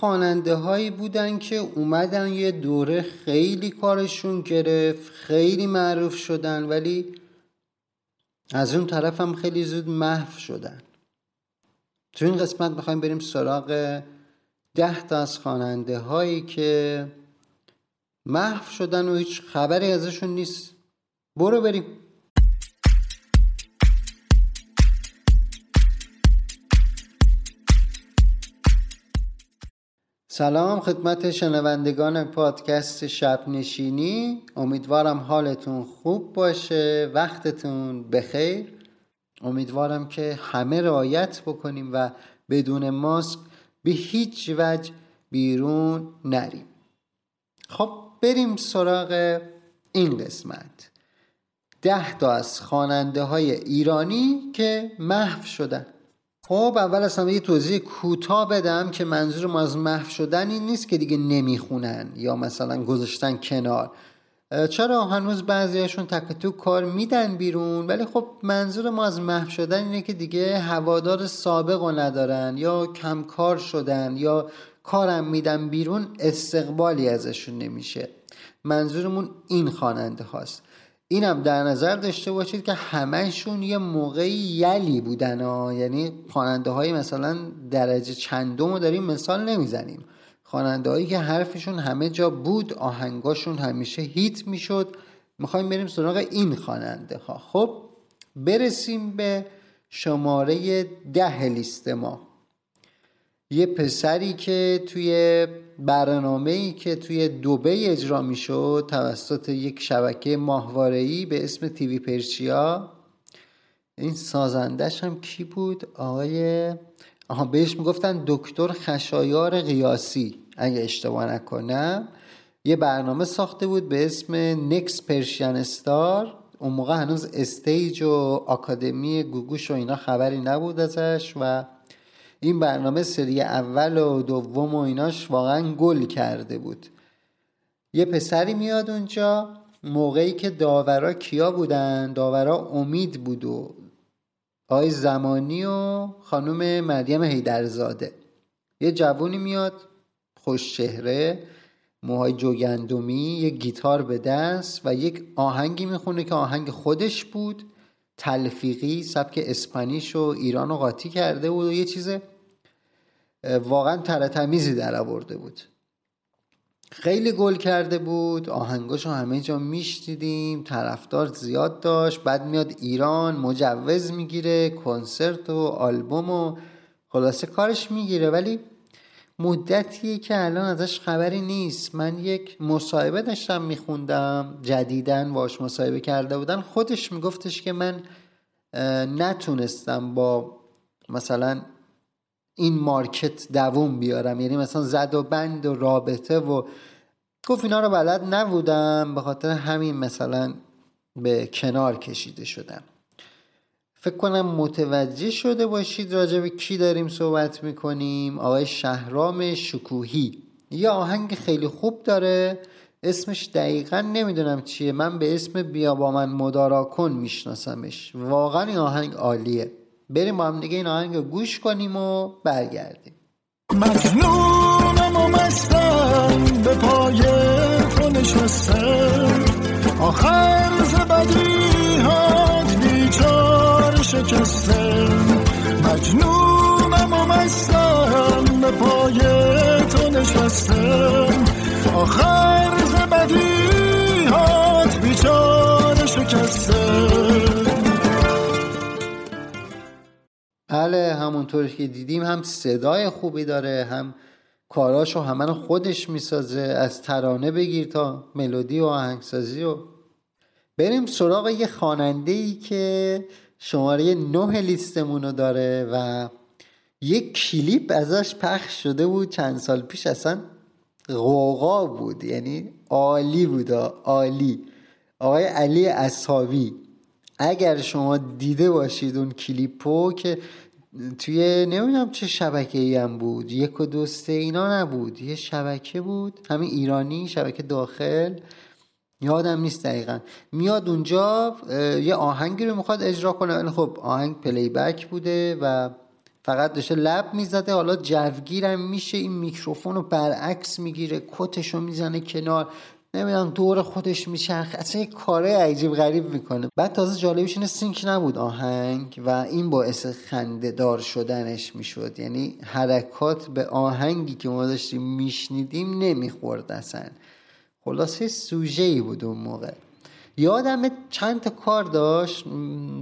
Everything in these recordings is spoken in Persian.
خواننده هایی بودن که اومدن یه دوره خیلی کارشون گرفت خیلی معروف شدن ولی از اون طرف هم خیلی زود محو شدن. تو این قسمت می‌خوایم بریم سراغ ده تا از خواننده هایی که محو شدن و هیچ خبری ازشون نیست. برو بریم. سلام خدمت شنوندگان پادکست شب نشینی. امیدوارم حالتون خوب باشه وقتتون بخیر. امیدوارم که همه رعایت بکنیم و بدون ماسک به هیچ وجه بیرون نریم. خب بریم سراغ این قسمت. ده تا از خواننده های ایرانی که محو شدن. خب اول اصلا یه توضیح کوتاه بدم که منظور ما از محو شدن این نیست که دیگه نمی‌خونن یا مثلا گذاشتن کنار. چرا؟ هنوز بعضیشون تک تو کار میدن بیرون ولی خب منظور ما از محو شدن اینه که دیگه هوادار سابق رو ندارن یا کمکار شدن یا کارم میدن بیرون استقبالی ازشون نمیشه. منظورمون این خواننده هاست. اینم در نظر داشته باشید که همهشون یه موقعی یلی بودن ها. یعنی خواننده های مثلا درجه چندم رو داریم مثال نمی‌زنیم. خواننده هایی که حرفشون همه جا بود آهنگاشون همیشه هیت می‌شد. می‌خوایم بریم سراغ این خواننده ها خب برسیم به شماره ده لیست ما. یه پسری که توی برنامه ای که توی دوبه اجرا می‌شد توسط یک شبکه ماهواره‌ای به اسم تیوی پرچیا این سازندش هم کی بود؟ آقای آها بهش می‌گفتن دکتر خشایار قیاسی اگه اشتباه نکنم. یه برنامه ساخته بود به اسم نکس پرشین استار اون موقع هنوز استیج و آکادمی گوگوش و اینا خبری نبود ازش و این برنامه سری اول و دوم و ایناش واقعا گل کرده بود. یه پسری میاد اونجا موقعی که داورا کیا بودن؟ داورا امید بود و آقای زمانی و خانم مریم هیدرزاده یه جوونی میاد خوش چهره موهای جوگندمی یک گیتار به دست و یک آهنگی می‌خونه که آهنگ خودش بود. تلفیقی سبک اسپانیش و ایران رو قاطی کرده بود و یه چیز واقعا ترتمیزی در آورده بود. خیلی گل کرده بود. آهنگاش رو همه جا میشنیدیم. طرفدار زیاد داشت. بعد میاد ایران مجوز می‌گیره کنسرت و آلبوم و خلاصه کارش می‌گیره. ولی مدتیه که الان ازش خبری نیست. من یک مصاحبه داشتم میخوندم. جدیدن باش مصاحبه کرده بودن. خودش میگفتش که من نتونستم با مثلا این مارکت دووم بیارم. یعنی مثلا زد و بند و رابطه و گفت اینا رو بلد نبودم به خاطر همین مثلا به کنار کشیده شدم. فکر کنم متوجه شده باشید راجع به کی داریم صحبت می‌کنیم. آقای شهرام شکوهی. یه آهنگ خیلی خوب داره. اسمش دقیقا نمی‌دونم چیه. من به اسم بیا با من مدارا کن میشناسمش. واقعا این آهنگ عالیه. بریم با هم دیگه این آهنگ رو گوش کنیم و برگردیم. مجنونم و مستم به پای تو نشستم. آخر زبدی هات بیچار شکستم. مجنونم و مستم به پای تو نشستم. آخر زبدی هات بیچار شکستم. بله همونطور که دیدیم هم صدای خوبی داره هم کاراشو همه خودش می‌سازه. از ترانه بگیر تا ملودی و آهنگسازی و بریم سراغ یه خاننده ای که شماره نه لیستمون رو داره و یک کلیپ ازش پخش شده بود چند سال پیش. اصلا غوغا بود یعنی عالی بود عالی. آقای علی اصحابی. اگر شما دیده باشید اون کلیپو که توی نمی‌دونم چه شبکه ای هم بود یک و دوسته اینا نبود یه شبکه بود همین ایرانی شبکه داخل. یادم نیست دقیقا. میاد اونجا یه آهنگی رو می‌خواد اجرا کنه ولی خب آهنگ پلی بک بوده و فقط داشته لب می‌زده. حالا جوگیرم میشه این میکروفون رو برعکس می‌گیره کتش رو می‌زنه کنار. نمی‌دونم دور خودش میچرخه. اصلا یه کاره عجیب غریب می‌کنه. بعد تازه جالبش اینه سینک نبود آهنگ و این باعث خنده دار شدنش می‌شد. یعنی حرکات به آهنگی که ما داشتیم میشنیدیم نمی‌خورد اصلا. خلاصه سوژه ای بود اون موقع. یادم چند تا کار داشت.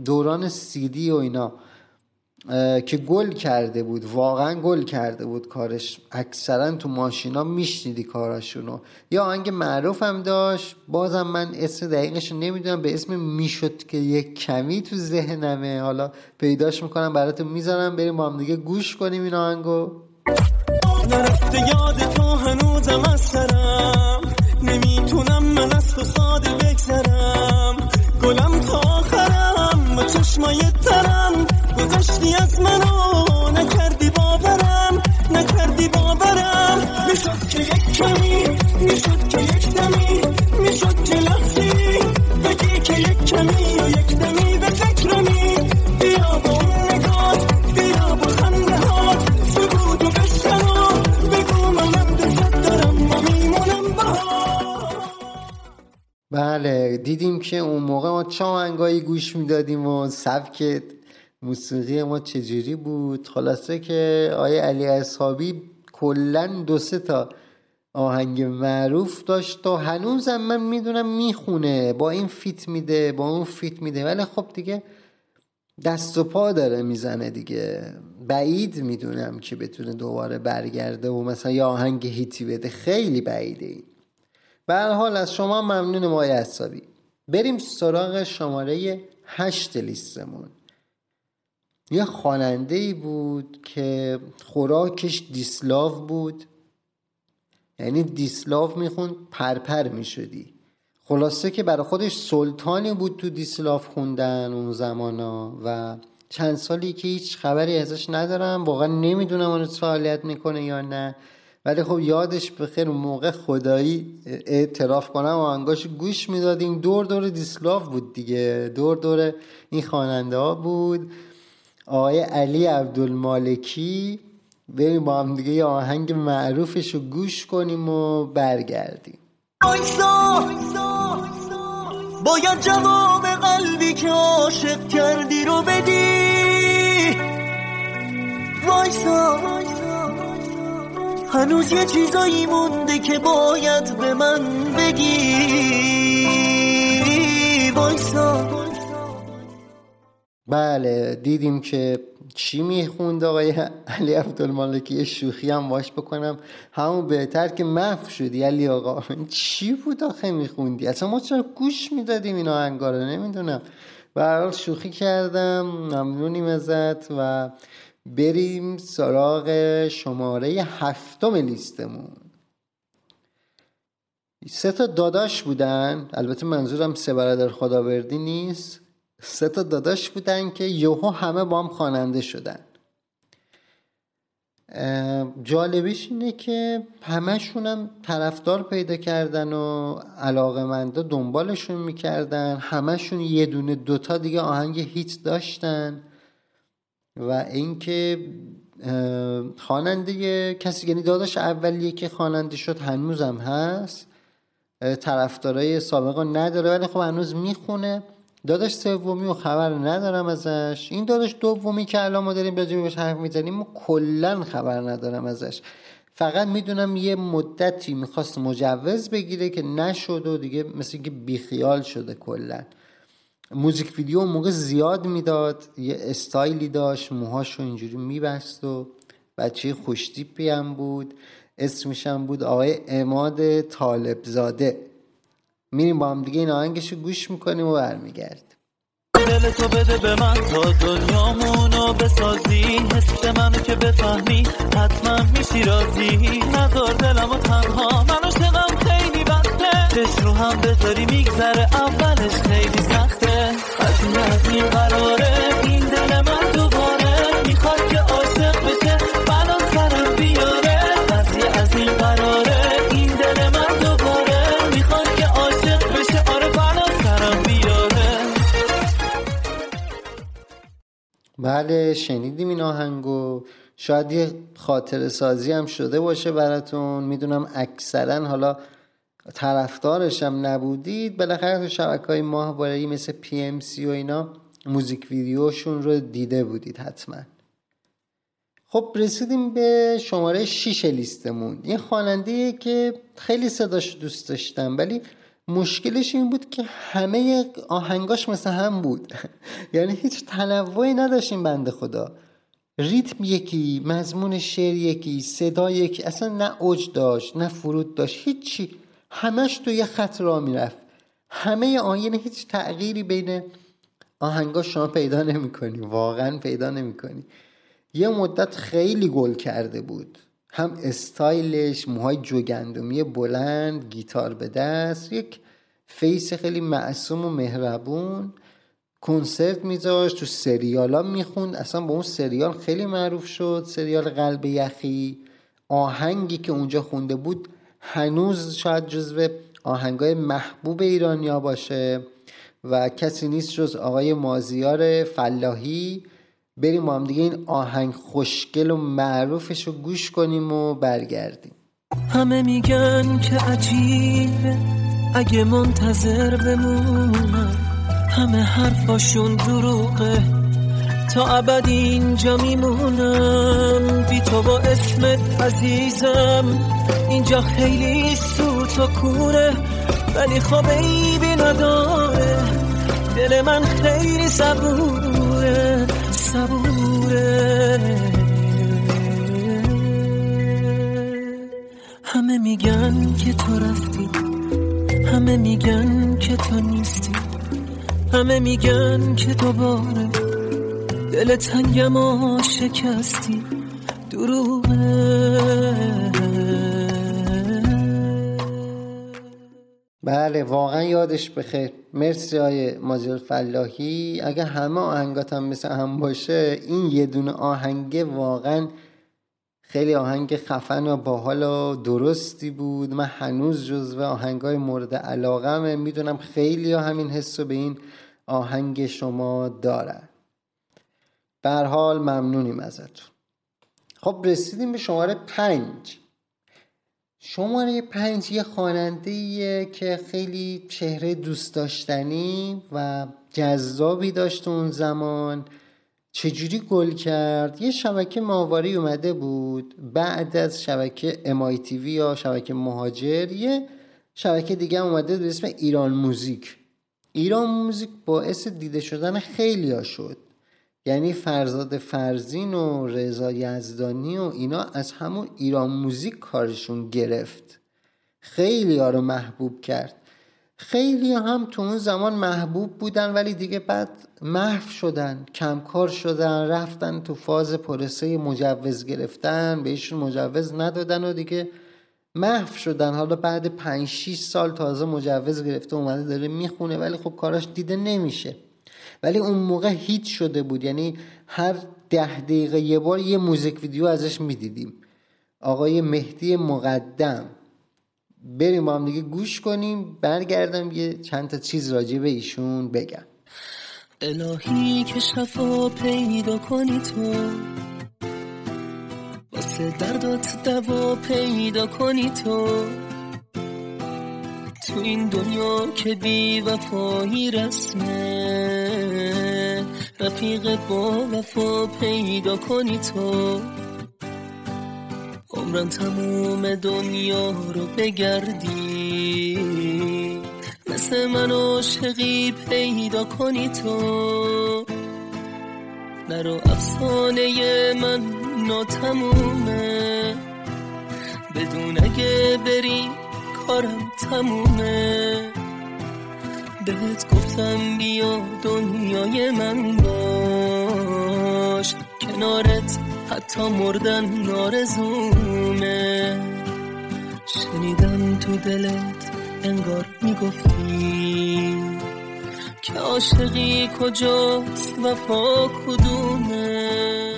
دوران سیدی و اینا. که گل کرده بود واقعا گل کرده بود کارش. اکثرا تو ماشینا میشنیدی کاراشونو. یا آهنگ معروف هم داشت بازم من اسم دقیقش نمی‌دونم به اسم می‌شد که یک کمی تو ذهنمه. حالا پیداش می‌کنم براتون می‌ذارم. بریم با هم دیگه گوش کنیم این آهنگو. نرفته یاد تو هنوزم از سرم. نمی‌تونم من از تو ساده بگذرم. گلم تا آخرم با چشمای ترم. گذشتی از منو نکردی باورم نکردی باورم. می‌شد که یک کمی می‌شد که یک دمی می‌شد که لحظی. بگی که یک کمی و یک دمی به فکرمی. بیا با اون نگات بیا با خنده هات. سکوت و بشکن بگو منم دوست دارم ما میمونم بله دیدیم که اون موقع ما چه آهنگایی گوش می‌دادیم و سبک موسیقی ما چجوری بود؟ خلاصه که آیه علی اصحابی کلا دو سه تا آهنگ معروف داشت و هنوزم من می‌دونم می‌خونه. با این فیت میده با اون فیت میده. ولی خب دیگه دست و پا داره می‌زنه دیگه. بعید می‌دونم که بتونه دوباره برگرده و مثلا یه آهنگ هیتی بده. خیلی بعیده این به حال از شما ممنون مای حسابی بریم سراغ شماره هشت لیستمون. یه خواننده ای بود که خوراکش دیسلاو بود. یعنی دیسلاو می‌خوند پرپر می‌شدی. خلاصه که برای خودش سلطانی بود تو دیسلاو خوندن اون زمانا و چند سالی که هیچ خبری ازش ندارم. واقعا نمی‌دونم اون فعالیت می‌کنه یا نه. ولی خب یادش بخیر اون موقع خدایی اعتراف کنم و انگاش گوش می‌دادیم دور دور دیسلاو بود دیگه. دور دور این خواننده ها بود. آقای علی عبدالمالکی بریم با هم دیگه یه آهنگ معروفش رو گوش کنیم و برگردیم. باید جواب قلبی که عاشق کردی رو بدی. وایسا هنوز یه چیزایی مونده که باید به من بگی. وایسا. بله دیدیم که چی می‌خوند آقای علی عبدالمالکی؟ یه شوخی هم واش بکنم. همون بهتر که محو شدی علی آقا. چی بود آخه میخوندی؟ اصلا ما چرا گوش می‌دادیم این آهنگا رو نمی‌دونم برحال شوخی کردم ممنونیم ازت و بریم سراغ شماره هفتم لیستمون. سه تا داداش بودن. البته منظورم سه برادر خداوردی نیست. سه تا داداش بودن که یهو همه با هم خواننده شدن. جالبیش اینه که همهشون هم طرفدار پیدا کردن و علاقه منده دنبالشون می‌کردن. همهشون یه دونه دوتا دیگه آهنگ هیت داشتن و اینکه خواننده کسی یعنی داداش اولیه که خواننده شد هنوزم هست. طرفدارای سابقا نداره ولی خب هنوز می‌خونه. داداش سومی و خبر ندارم ازش. این داداش دومی که الان ما داریم راجع حرف می‌زنیم و کلا خبر ندارم ازش. فقط می‌دونم یه مدتی می‌خواست مجوز بگیره که نشد و دیگه مثل اینکه بیخیال شده کلا. موزیک ویدیو موقع زیاد می‌داد یه استایلی داشت موهاشو اینجوری میبست و بچه خوشتیپی هم بود. اسمش هم بود آقای اماد طالبزاده. میریم با هم دیگه این آهنگشو گوش می‌کنیم و برمیگردیم. دل تو بده به من تا دنیامونو بسازی. حس منو که بفهمی حتما میشی رازی نظر دلمو تنها منو شدم خیلی وقته چش رو هم بذاری میگذره اولش خیلی سخته. از این قراره این دل من دوباره می‌خواد که عاشق بشه. بله شنیدیم این آهنگو. شاید یه خاطر سازی هم شده باشه براتون. می‌دونم اکثرا حالا طرفدارشم نبودید. بالاخره تو شبکه های ماهواره‌ای مثل پی ام سی و اینا موزیک ویدیوشون رو دیده بودید حتما. خب رسیدیم به شماره 6 لیستمون. یه خواننده که خیلی صداش دوست داشتم ولی مشکلش این بود که همه آهنگاش مثل هم بود. یعنی هیچ تنوعی نداشتیم بنده خدا. ریتم یکی مضمون شعر یکی صدا یکی. اصلا نه اوج داشت نه فرود داشت. هیچی. همش تو یه خط را می‌رفت. همه آن یعنی هیچ تغییری بین آهنگا شما پیدا نمی‌کنی. واقعا پیدا نمی‌کنی. یه مدت خیلی گل کرده بود. هم استایلش موهای جوگندمی بلند گیتار به دست یک face خیلی معصوم و مهربون. کنسرت میذاشت تو سریالا می‌خوند. اصلا با اون سریال خیلی معروف شد. سریال قلب یخی. آهنگی که اونجا خونده بود هنوز شاید جزو آهنگای محبوب ایرانیا باشه و کسی نیست جز آقای مازیار فلاحی. بریم با هم دیگه این آهنگ خوشگل و معروفش رو گوش کنیم و برگردیم. همه میگن که عجیبه اگه منتظر بمونم. همه حرفاشون دروغه تا ابد اینجا میمونم. بی تو با اسمت عزیزم اینجا خیلی سوت و کوره ولی خواب بی نداره دل من خیلی صبوره. صبوره. همه میگن که تو رفتی. همه میگن که تو نیستی. همه میگن که دوباره دل تنگم و شکستی دروغه. بله واقعا یادش بخیر. مرسی های مازیار فلاحی اگه همه آهنگات هم مثل هم باشه این یه دونه آهنگه واقعا خیلی آهنگ خفن و باحال و درستی بود. من هنوز جزو آهنگای مورد علاقمه. می‌دونم خیلی ها همین حس به این آهنگ شما دارن. حال ممنونیم ازتون. خب رسیدیم به شماره پنج. شماره پنج یه خواننده که خیلی چهره دوست داشتنی و جذابی داشت اون زمان. چجوری گل کرد؟ یه شبکه ماواری اومده بود. بعد از شبکه امای تیوی یا شبکه مهاجر یه شبکه دیگه اومده به اسم ایران موزیک. ایران موزیک باعث دیده شدن خیلی شد. یعنی فرزاد فرزین و رضا یزدانی و اینا از همون ایران موزیک کارشون گرفت. خیلی ها رو محبوب کرد. خیلی هم تو اون زمان محبوب بودن ولی دیگه بعد محو شدن کمکار شدن رفتن تو فاز پروسه مجوز گرفتن بهشون مجوز ندادن و دیگه محو شدن. حالا بعد 5 6 سال تازه مجوز گرفته اومده داره می‌خونه ولی خب کاراش دیده نمیشه. ولی اون موقع هیت شده بود. یعنی هر ده دقیقه یه بار یه موزیک ویدیو ازش می‌دیدیم. آقای مهدی مقدم. بریم با هم دیگه گوش کنیم برگردم یه چند تا چیز راجع به ایشون بگم. الهی که شفا پیدا کنی تو واسه دردات دوا پیدا کنی تو. تو این دنیا که بی وفایی رسمه. رفیق با وفا پیدا کنی تو. عمران تموم دنیا رو بگردی. مثل من عاشقی پیدا کنی تو. نرو افسانه من ناتمومه. بدون اگه بری کارم تمومه. بهت گفتم بیا دنیای من باش. کنارت حتی مردن نارزومه شنیدم تو دلت انگار می‌گفتی که عاشقی کجاست وفا کدومه.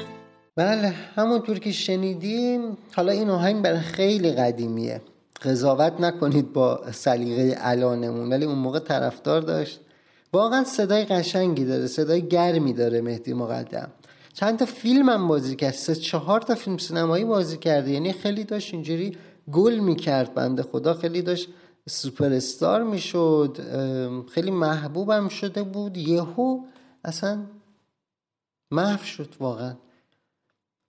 بله همونطور که شنیدیم حالا این آهنگ برای خیلی قدیمیه. قضاوت نکنید با سلیقه الانمون. ولی اون موقع طرفدار داشت. واقعا صدای قشنگی داره صدای گرمی داره مهدی مقدم. چند تا فیلم هم بازی کرد سه چهار تا فیلم سینمایی بازی کرده. یعنی خیلی داشت اینجوری گل می‌کرد بنده خدا. خیلی داشت سوپر استار می‌شد خیلی محبوبم شده بود. یهو اصلا محو شد واقعا.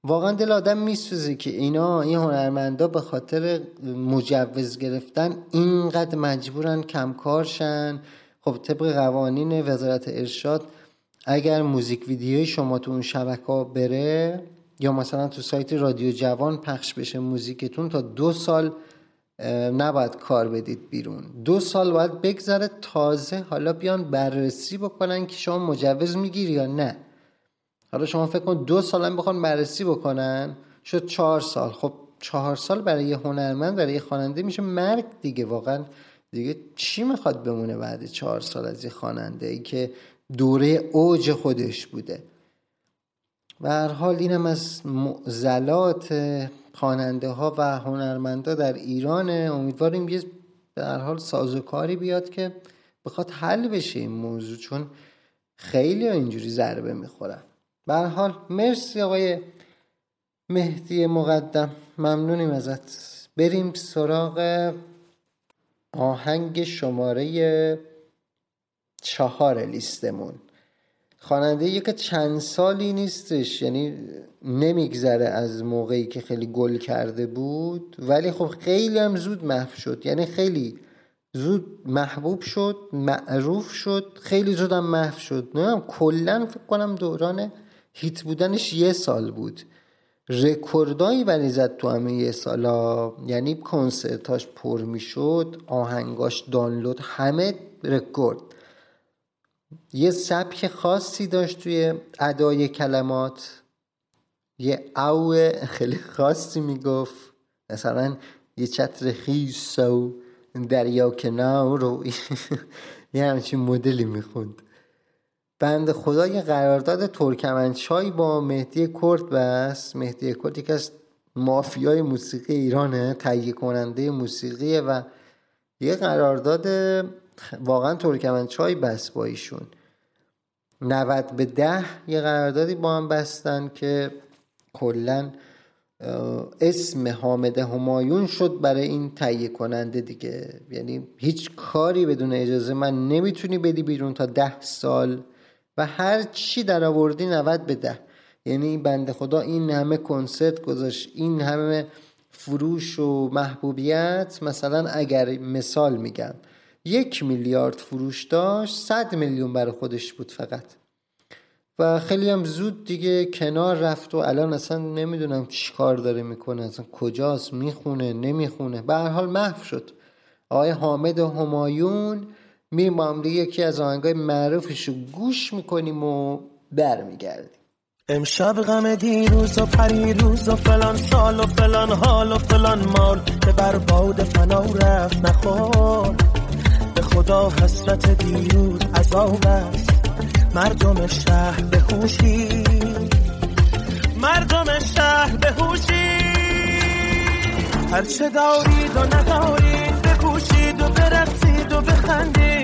واقعا دل آدم میسوزه که اینا این هنرمندا به خاطر مجوز گرفتن اینقدر مجبورن کمکارشن خب طبق قوانین وزارت ارشاد اگر موزیک ویدیوی شما تو اون شبکه بره یا مثلا تو سایت رادیو جوان پخش بشه موزیکتون تا دو سال نباید کار بدید بیرون. دو سال باید بگذره تازه حالا بیان بررسی بکنن که شما مجوز می‌گیری یا نه. حالا شما فکر کن دو سال هم بخوان بررسی بکنن. شد چهار سال. خب چهار سال برای یه هنرمند برای یه خواننده میشه مرگ دیگه. واقعا دیگه چی می‌خواد بمونه بعد چهار سال از یه خواننده ای که دوره اوج خودش بوده؟ و هر حال اینم از معضلات خواننده ها و هنرمندا در ایران امیدواریم یه در حال سازوکاری بیاد که بخواد حل بشه این موضوع چون خیلی اینجوری ضربه می‌خورن. به حال مرسی آقای مهدی مقدم. ممنونیم ازت. بریم سراغ آهنگ شماره چهار لیستمون. خواننده یک چند سالی نیستش یعنی نمیگذره از موقعی که خیلی گل کرده بود ولی خب خیلی هم زود محو شد. یعنی خیلی زود محبوب شد معروف شد خیلی زود هم محو شد. نه کلا فکر کنم دوران هیت بودنش یه سال بود. رکوردایی ولی زد تو همه یه سالا. یعنی کنسرتاش پر می‌شد آهنگاش دانلود همه رکورد. یه سبک خاصی داشت توی ادای کلمات. یه او خیلی خاصی می‌گفت. مثلا یه چتر خیس و دریا کنار رو یه همچین مدلی می‌خوند. بند خدا یه قرارداد ترکمنچای با مهدی کرد بس. مهدی کرد یکی از مافیای موسیقی ایرانه تهیه کننده موسیقیه و یه قرارداد واقعا ترکمنچای بس با ایشون. 90 به ده یه قراردادی با هم بستن که کلا اسم حامد همایون شد برای این تهیه کننده دیگه. یعنی هیچ کاری بدون اجازه من نمی‌تونی بدی بیرون تا ده سال و هر چی در آوردی 90 به ده. یعنی این بنده خدا این همه کنسرت گذاشت این همه فروش و محبوبیت. مثلا اگر مثال میگم یک میلیارد فروش داشت صد میلیون برای خودش بود فقط. و خیلی هم زود دیگه کنار رفت و الان اصلا نمی‌دونم چی کار داره می‌کنه. اصلا کجاست؟ می‌خونه؟ نمی‌خونه؟ به هر حال محو شد. آقای حامد همایون میریم با هم یکی از آهنگای معروفش رو گوش می‌کنیم و برمیگردیم. امشب غم دیروز و پریروز و فلان سال و فلان حال و فلان مال که بر باد فنا رفت نخور. به خدا حسرت دیروز عذاب است. مردم شهر به هوشی. مردم شهر به هوشی. هرچه دارید و ندارید بکوشید و برقصید و بخندید.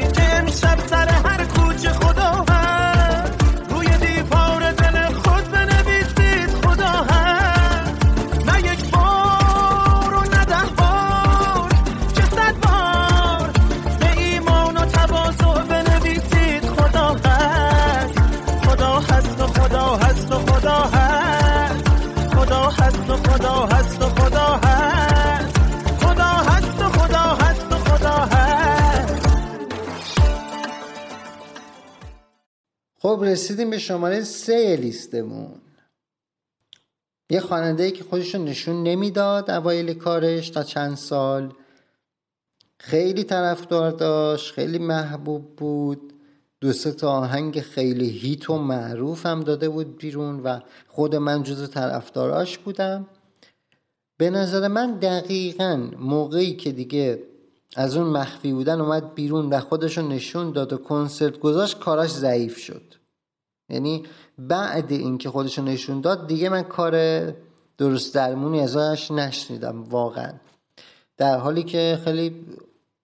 خب رسیدیم به شماره سه لیستمون. یه خواننده که خودش رو نشون نمی‌داد اوایل کارش تا چند سال. خیلی طرفدار داشت خیلی محبوب بود. دو سه تا آهنگ خیلی هیت و معروف هم داده بود بیرون و خود من جز طرفداراش بودم. به نظر من دقیقا موقعی که دیگه از اون مخفی بودن اومد بیرون و خودش رو نشون داد و کنسرت گذاشت کاراش ضعیف شد. یعنی بعد اینکه خودش رو نشون داد دیگه من کار درست درمونی ازش نشنیدم واقعا. در حالی که خیلی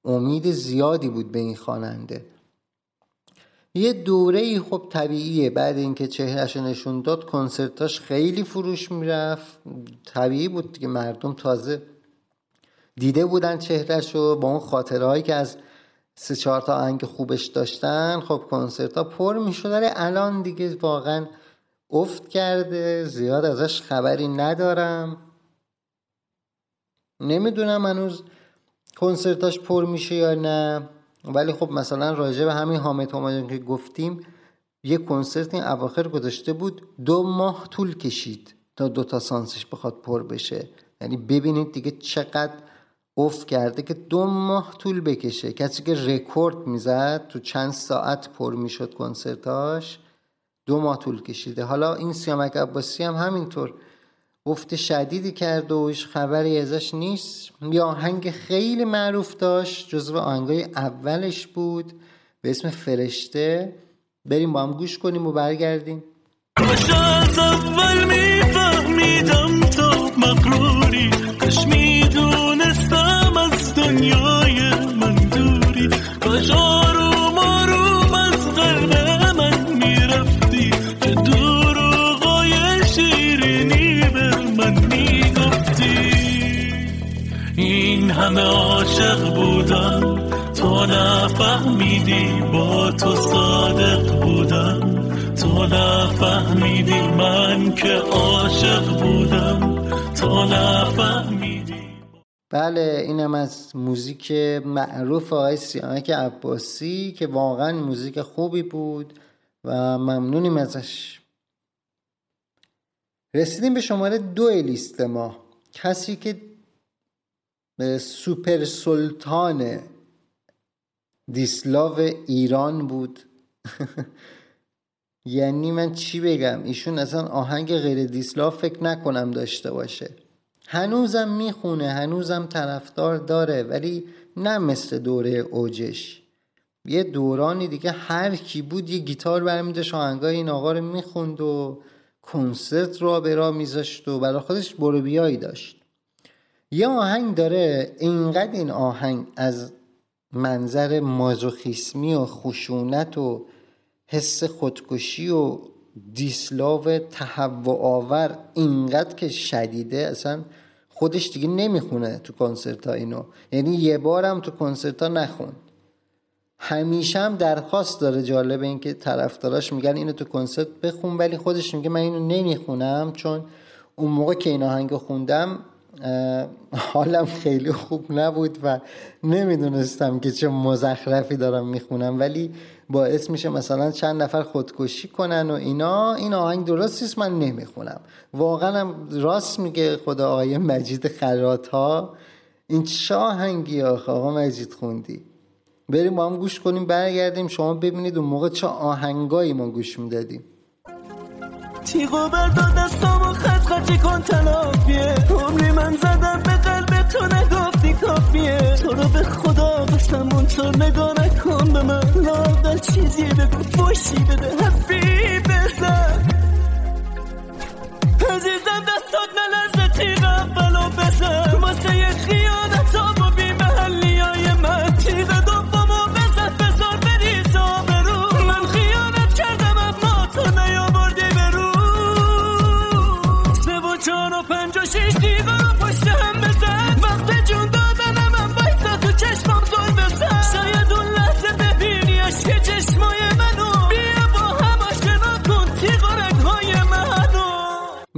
امید زیادی بود به این خواننده. یه دوره ای خب طبیعیه. بعد اینکه چهرش نشون داد کنسرتاش خیلی فروش می‌رفت. طبیعی بود دیگه مردم تازه دیده بودن چهرش رو با اون خاطرهایی که از سه چهار تا آهنگ خوبش داشتن. خب کنسرت ها پر می‌شد الان دیگه واقعا افت کرده. زیاد ازش خبری ندارم. نمی‌دونم هنوز کنسرتاش پر میشه یا نه. ولی خب مثلا راجع به همین حامد همایون که گفتیم یه کنسرت این اواخر گذاشته بود دو ماه طول کشید تا دو تا سانسش بخواد پر بشه. یعنی ببینید دیگه چقدر اوف کرده که دو ماه طول بکشه. کسی که رکورد می‌زد تو چند ساعت پر می‌شد کنسرتاش دو ماه طول کشیده. حالا این سیامک عباسی هم همینطور افت شدیدی کرد و هیچ خبری ازش نیست. یه آهنگ خیلی معروف داشت جزو آهنگای اولش بود به اسم فرشته. بریم با هم گوش کنیم و برگردیم. اول میفهمیدم تو مقروری دنیای من دوری. کاش آروم آروم از قلب من می‌رفتی. که دروغای شیرینی به من می‌گفتی. این همه عاشق بودم. تو نفهمیدی با تو صادق بودم. تو نفهمیدی من که عاشق بودم. تو نفهمیدی بله اینم از موزیک معروف آقای سیامک عباسی که واقعا موزیک خوبی بود و ممنونیم ازش. رسیدیم به شماره دو لیست ما. کسی که سوپر سلطان دیسلاو ایران بود. یعنی من چی بگم؟ ایشون اصلا آهنگ غیر دیسلاو فکر نکنم داشته باشه. هنوزم می‌خونه هنوزم طرفدار داره ولی نه مثل دوره اوجش. یه دورانی دیگه هر کی بود یه گیتار برمیداشت آهنگای این آقا رو می‌خوند و کنسرت رو به راه میذاشت و برای خودش برو بیایی داشت. یه آهنگ داره اینقدر این آهنگ از منظر مازوخیسمی و خشونت و حس خودکشی و دیسلاو تهوع آور اینقدر که شدیده اصلا خودش دیگه نمی‌خونه تو کنسرت ها اینو. یعنی یه بارم تو کنسرت ها نخوند همیشه هم درخواست داره جالب این که طرفداراش میگن اینو تو کنسرت بخون ولی خودش میگه من اینو نمی‌خونم چون اون موقع که این آهنگ خوندم حالم خیلی خوب نبود و نمی‌دونستم که چه مزخرفی دارم می‌خونم. ولی باعث میشه مثلا چند نفر خودکشی کنن و اینا. این آهنگ درست من نمی‌خونم. واقعا هم راست میگه خدا آقای مجید خرات ها این چه آهنگی آخه آقا مجید خوندی؟ بریم با هم گوش کنیم برگردیم. شما ببینید اون موقع چه آهنگایی ما گوش می‌دادیم. تیغو بردار دستامو خط خطی کن تلافیه. عمری من زدم به قلب تو نگفتی کافیه تو رو به خدا قسم اونطور نگاه نکن به من. لاغل چیزی بگو. فوشی بده. حرفی بزن. عزیزم دستات نلرزه. تیغ اولو بزن.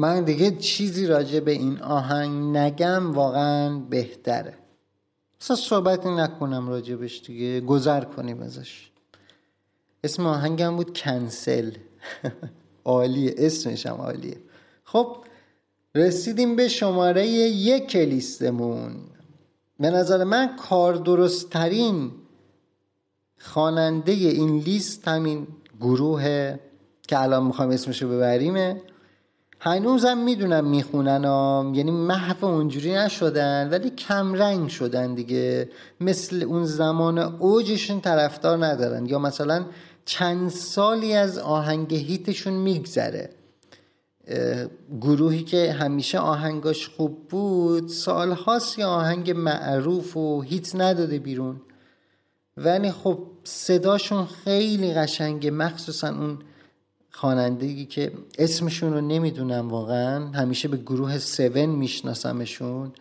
من دیگه چیزی راجع به این آهنگ نگم واقعا بهتره. اصلا صحبتی نکنم راجبش دیگه گذر کنیم ازش. اسم آهنگم بود کنسل. عالیه اسمش هم عالیه. خب رسیدیم به شماره یک لیستمون به نظر من کار درست ترین خواننده این لیست همین گروه که الان می‌خوایم اسمشو ببریمه. هنوزم می‌دونم می‌خونن یعنی محو اونجوری نشدن ولی کمرنگ شدن دیگه. مثل اون زمان اوجشون طرفدار ندارن. یا مثلا چند سالی از آهنگ هیتشون میگذره. گروهی که همیشه آهنگاش خوب بود سالهاست یه آهنگ معروف و هیت نداده بیرون. ولی خب صداشون خیلی قشنگه. مخصوصا اون خوانندگی که اسمشون رو نمی‌دونم واقعا. همیشه به گروه سون میشناسمشون.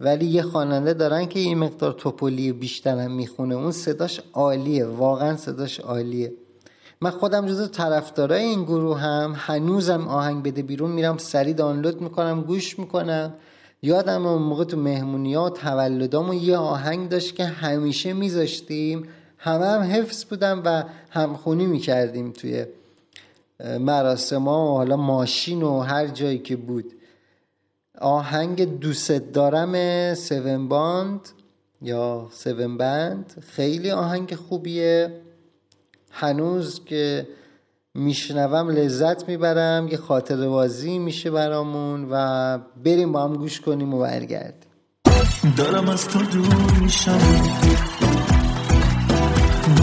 ولی یه خواننده دارن که این مقدار توپولی بیشتر هم می‌خونه. اون صداش عالیه. واقعا صداش عالیه. من خودم جزو طرفدارای این گروه هم. هنوزم آهنگ بده بیرون میرم سری دانلود می‌کنم گوش می‌کنم. یادم اون موقع تو مهمونی ها و یه آهنگ داشت که همیشه میذاشتیم. همه هم حفظ بودم و همخونی می‌کردیم توی مراسم ها و حالا ماشین و هر جایی که بود. آهنگ دوست دارم سون باند یا سون بند خیلی آهنگ خوبیه. هنوز که میشنوم لذت می‌برم یه خاطر بازی میشه برامون و بریم با هم گوش کنیم و برگردیم دارم از تو دور میشم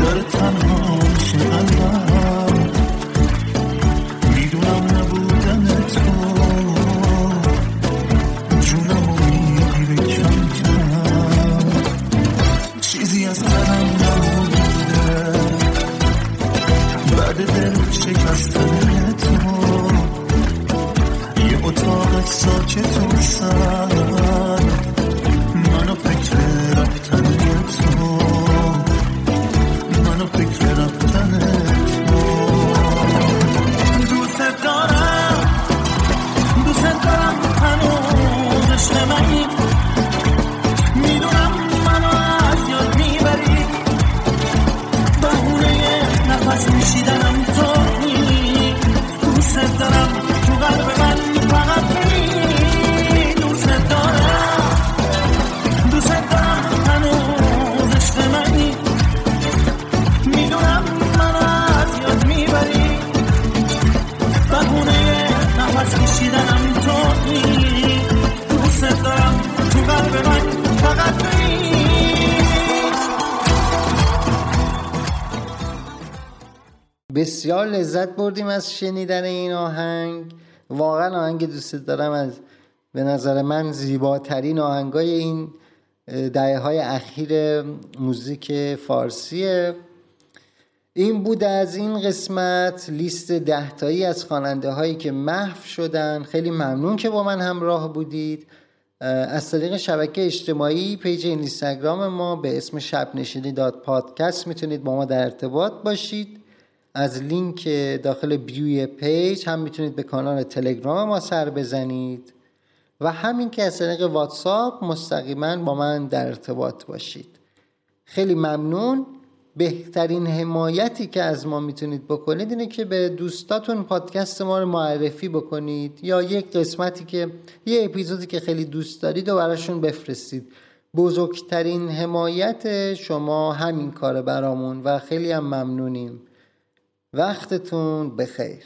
داره تنها میشه بسیار لذت بردیم از شنیدن این آهنگ. واقعا آهنگ دوست دارم از به نظر من زیباترین آهنگای این دهه های اخیر موزیک فارسیه. این بود از این قسمت لیست دهتایی از خواننده هایی که محو شدن. خیلی ممنون که با من همراه بودید. از طریق شبکه اجتماعی پیج اینستاگرام ما به اسم شب نشینی داد پادکست می‌تونید با ما در ارتباط باشید. از لینک داخل bio ی page هم می‌تونید به کانال تلگرام ما سر بزنید و همین که از طریق واتساپ مستقیما با من در ارتباط باشید. خیلی ممنون. بهترین حمایتی که از ما می‌تونید بکنید اینه که به دوستاتون پادکست ما رو معرفی بکنید یا یک قسمتی که یه اپیزودی که خیلی دوست دارید و براشون بفرستید. بزرگترین حمایت شما همین کار برامون و خیلی هم ممنونیم. وقتتون بخیر.